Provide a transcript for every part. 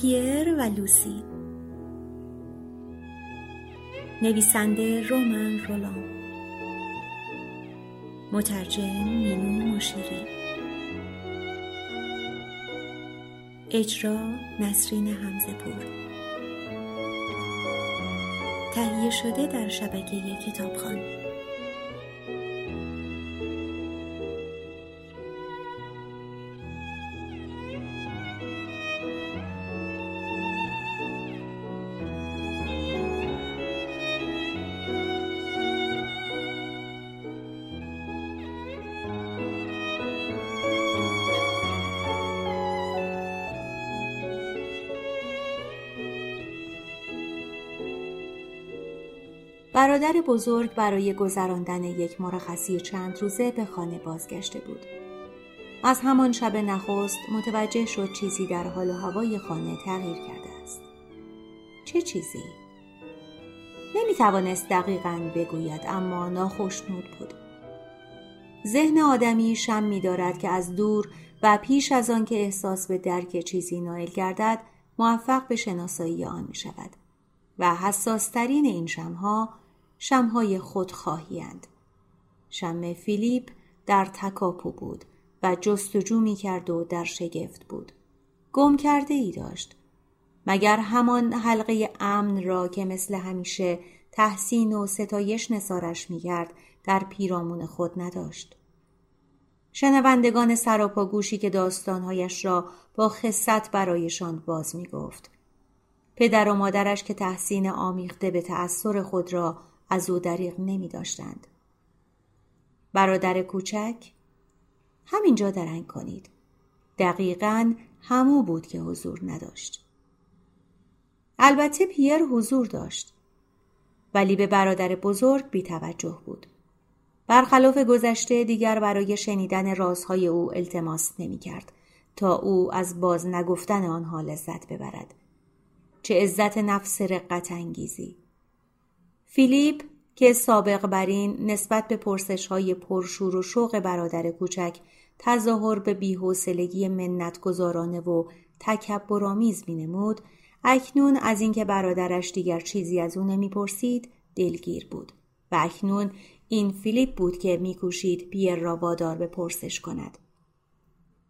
پیر و لوسی. نویسنده رومن رولان. مترجم مینو مشیری. اجرا نسرین همزه پور. تهیه شده در شبکه کتابخانه. برادر بزرگ برای گذراندن یک مرخصی چند روزه به خانه بازگشته بود. از همان شب نخست متوجه شد چیزی در حال و هوای خانه تغییر کرده است. چه چیزی؟ نمی توانست دقیقا بگوید اما ناخشنود بود. ذهن آدمی شم می دارد که از دور و پیش از آن که احساس به درک چیزی نایل گردد موفق به شناسایی آن می شود. و حساسترین این شمها شمهای خودخواهیند. شم فیلیپ در تکاپو بود و جستجو می کرد و در شگفت بود. گم کرده ای داشت. مگر همان حلقه امن را که مثل همیشه تحسین و ستایش نسارش کرد در پیرامون خود نداشت. شنوندگان سراپا گوشی که داستانهایش را با خصت برایشان باز می گفت. پدر و مادرش که تحسین آمیخته به تأثیر خود را از او دریغ نمی داشتند. برادر کوچک همینجا درنگ کنید. دقیقا همو بود که حضور نداشت. البته پیر حضور داشت. ولی به برادر بزرگ بی توجه بود. برخلاف گذشته دیگر برای شنیدن رازهای او التماس نمی کرد تا او از باز نگفتن آنها لذت ببرد. چه عزت نفس رقت انگیزی. فیلیپ که سابق بر این نسبت به پرسش های پرشور و شوق برادر کوچک تظاهر به بیحوصلگی منت گذارانه و تکبرآمیز می نمود اکنون از اینکه برادرش دیگر چیزی از او نمی‌پرسید دلگیر بود. و اکنون این فیلیپ بود که میکوشید پیر را وادار به پرسش کند.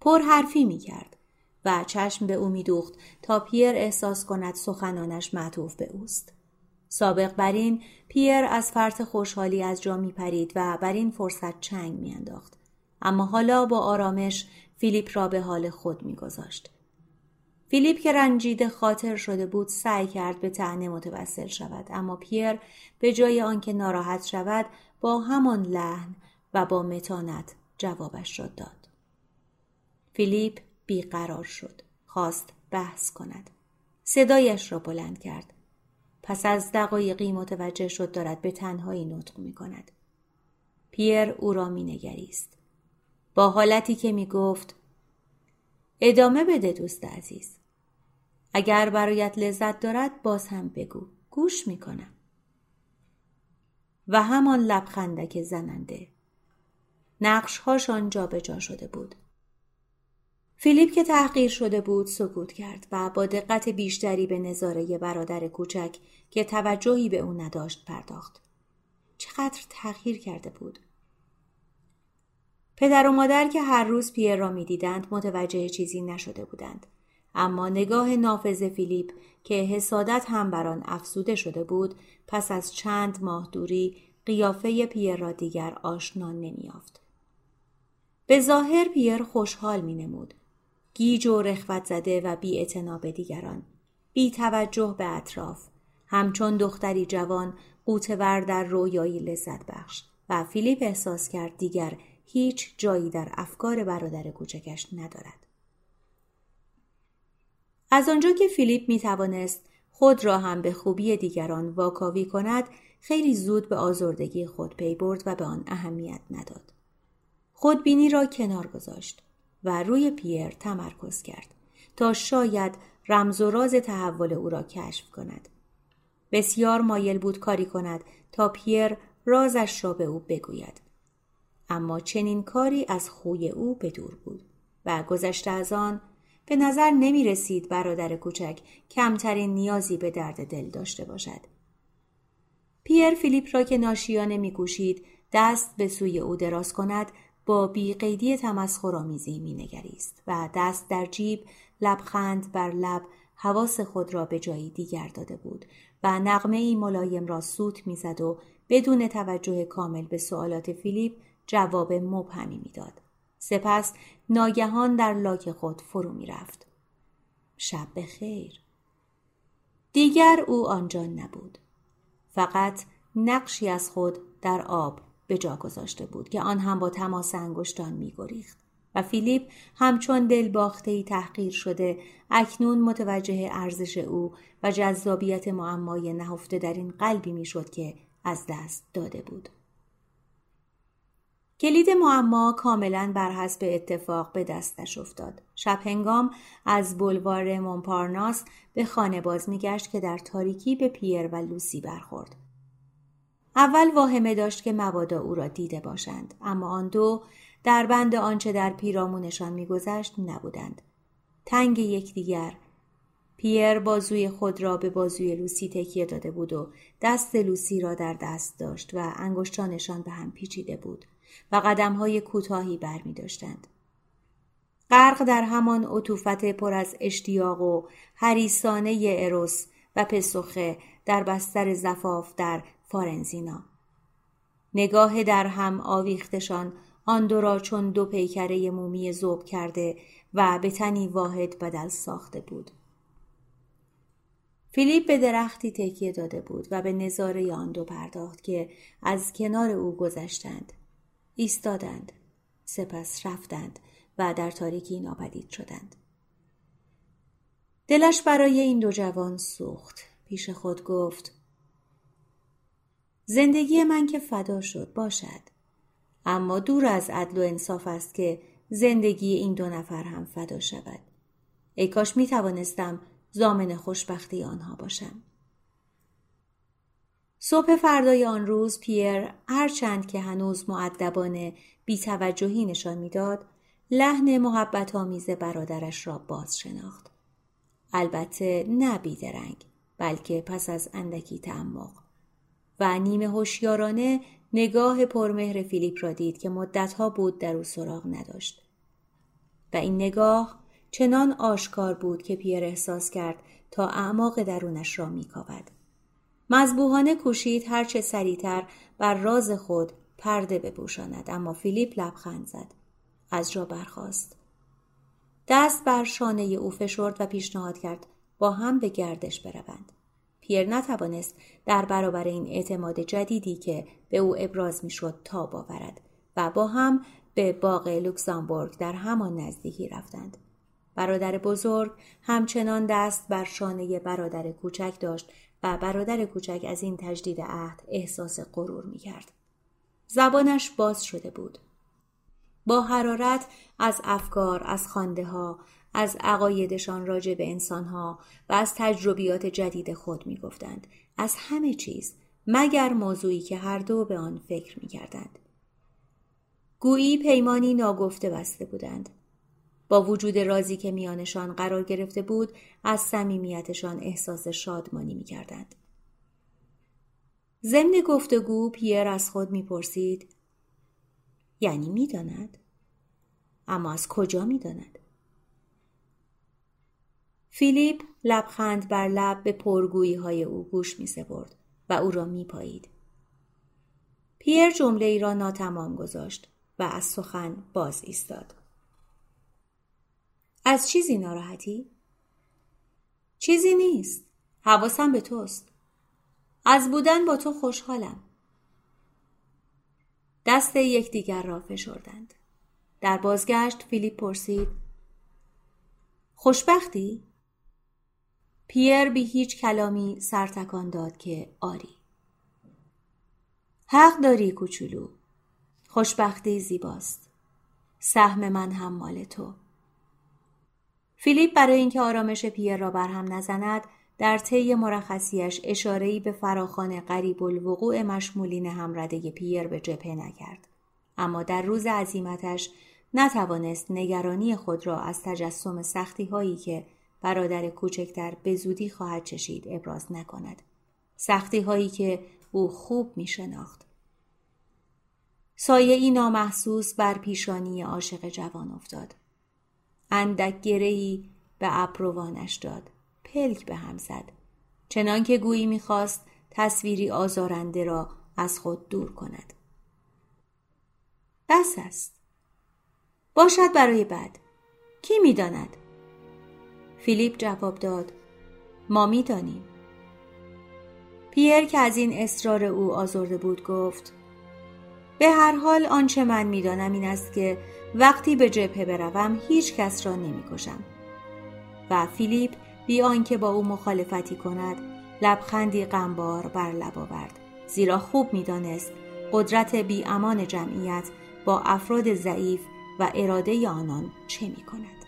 پر حرفی می کرد و چشم به او میدوخت تا پیر احساس کند سخنانش معطوف به اوست. سابق بر این پیر از فرط خوشحالی از جا می پرید و بر این فرصت چنگ می انداخت. اما حالا با آرامش فیلیپ را به حال خود می گذاشت. فیلیپ که رنجیده خاطر شده بود سعی کرد به تعنه متوسل شود اما پیر به جای آنکه ناراحت شود با همان لحن و با متانت جوابش را داد. فیلیپ بیقرار شد. خواست بحث کند. صدایش را بلند کرد. پس از دقایقی متوجه شد دارد به تنهایی نطق می کند. پیر او را می نگریست. با حالتی که می گفت ادامه بده دوست عزیز. اگر برایت لذت دارد باز هم بگو. گوش می کنم. و همان لبخندک زننده. نقشهاشان جابجا شده بود. فیلیپ که تحقیر شده بود سکوت کرد و با دقت بیشتری به نظاره برادر کوچک که توجهی به او نداشت پرداخت. چقدر تغییر کرده بود. پدر و مادر که هر روز پیر را می‌دیدند متوجه چیزی نشده بودند. اما نگاه نافذ فیلیپ که حسادت هم بر آن افسوده شده بود پس از چند ماه دوری قیافه پیر را دیگر آشنا نمیافت. به ظاهر پیر خوشحال می نمود. گیج و رخوت زده و بی به دیگران. بی توجه به اطراف. همچون دختری جوان قوتور در رویایی لذت بخش و فیلیپ احساس کرد دیگر هیچ جایی در افکار برادر کوچکش ندارد. از آنجا که فیلیپ می توانست خود را هم به خوبی دیگران واکاوی کند خیلی زود به آزردگی خود پی برد و به آن اهمیت نداد. خودبینی را کنار گذاشت. و روی پیر تمرکز کرد تا شاید رمز و راز تحول او را کشف کند. بسیار مایل بود کاری کند تا پیر رازش را به او بگوید. اما چنین کاری از خوی او به دور بود و گذشته از آن به نظر نمی رسید برادر کوچک کمترین نیازی به درد دل داشته باشد. پیر فیلیپ را که ناشیانه میکوشید دست به سوی او دراز کند با بیقیدی تمسخرآمیزی مینگریست و دست در جیب لبخند بر لب حواس خود را به جایی دیگر داده بود و نغمه ای ملایم را سوت می‌زد و بدون توجه کامل به سوالات فیلیپ جواب مبهمی می‌داد. سپس ناگهان در لاک خود فرو می رفت. شب خیر. دیگر او آنجا نبود. فقط نقشی از خود در آب به جا گذاشته بود که آن هم با تماس انگشتان می گریخت. و فیلیپ همچون دل باخته تحقیر شده اکنون متوجه ارزش او و جذابیت معمای نهفته در این قلبی می‌شد که از دست داده بود. کلید معما کاملا بر حسب اتفاق به دستش افتاد. شب هنگام از بلوار مونپارناس به خانه باز میگشت که در تاریکی به پیر و لوسی برخورد. اول واهمه داشت که مبادا او را دیده باشند اما آن دو در بند آنچه در پیرامونشان میگذشت نبودند تنگ یکدیگر پیر بازوی خود را به بازوی لوسی تکیه داده بود و دست لوسی را در دست داشت و انگشتانشان به هم پیچیده بود و قدمهای کوتاهی بر می داشتند. غرق در همان عطوفت پر از اشتیاق و هریسانه اروس و پسخه در بستر زفاف در فارنزینا. نگاه در هم آویختشان آن دو را چون دو پیکره مومی زوب کرده و به تنی واحد بدل ساخته بود. فیلیپ به درختی تکیه داده بود و به نظاره آن دو پرداخت که از کنار او گذشتند. ایستادند. سپس رفتند و در تاریکی ناپدید شدند. دلش برای این دو جوان سوخت. پیش خود گفت زندگی من که فدا شد باشد. اما دور از عدل و انصاف است که زندگی این دو نفر هم فدا شود. ای کاش می توانستم زامن خوشبختی آنها باشم. صبح فردای آن روز پیر هرچند که هنوز معدبانه بیتوجهی نشان می‌داد لحن محبت آمیز برادرش را باز شناخت. البته نه بیدرنگ بلکه پس از اندکی تعمق و نیمه هوشیارانه نگاه پرمهر فیلیپ را دید که مدتها بود در او سراغ نداشت. و این نگاه چنان آشکار بود که پیر احساس کرد تا اعماق درونش را میکاود. مذبوحانه کوشید هرچه سریعتر بر راز خود پرده بپوشاند اما فیلیپ لبخند زد. از جا برخاست. دست بر شانه او فشرد و پیشنهاد کرد با هم به گردش بروند. پیر نتوانست در برابر این اعتماد جدیدی که به او ابراز می‌شد تا باورد و با هم به باغ لوکزامبورگ در همان نزدیکی رفتند. برادر بزرگ همچنان دست بر شانه برادر کوچک داشت و برادر کوچک از این تجدید عهد احساس غرور می کرد. زبانش باز شده بود. با حرارت از افکار، از خانده ها، از عقایدشان راجع به انسانها و از تجربیات جدید خود می گفتند. از همه چیز مگر موضوعی که هر دو به آن فکر می کردند. گویی پیمانی ناگفته بسته بودند. با وجود رازی که میانشان قرار گرفته بود از صمیمیتشان احساس شادمانی می کردند. ضمن گفتگو پیر از خود می‌پرسید یعنی می‌داند اما از کجا می‌داند فیلیپ لبخند بر لب به پرگویی های او گوش می سپرد و او را می پایید. پیر جمله ای را ناتمام گذاشت و از سخن باز ایستاد. از چیزی ناراحتی؟ چیزی نیست. حواسم به توست. از بودن با تو خوشحالم. دست یکدیگر را فشردند. در بازگشت فیلیپ پرسید خوشبختی؟ پیر بی هیچ کلامی سرتکان داد که آری. حق داری کوچولو. خوشبختی زیباست. سهم من هم مال تو. فیلیپ برای اینکه آرامش پیر را برهم نزند در طی مرخصیش اشارهی به فراخان قریب الوقوع مشمولین همرده پیر به جبهه نکرد. اما در روز عزیمتش نتوانست نگرانی خود را از تجسم سختی هایی که برادر کوچکتر به زودی خواهد چشید ابراز نکند. سختی هایی که او خوب می شناخت. سایه ای نامحسوس بر پیشانی عاشق جوان افتاد. اندک گرهی به ابروانش داد. پلک به هم زد. چنان که گویی می‌خواست تصویری آزارنده را از خود دور کند. بس است. باشد برای بعد. کی می‌داند؟ فیلیپ جواب داد. ما می‌دانیم. پیر که از این اصرار او آزرده بود گفت به هر حال آنچه من می‌دانم این است که وقتی به جبهه بروم هیچ کس را نمی‌کشم و فیلیپ بی آنکه با او مخالفتی کند لبخندی غمبار بر لب آورد زیرا خوب می‌دانست قدرت بی امان جمعیت با افراد ضعیف و اراده آنان چه می کند.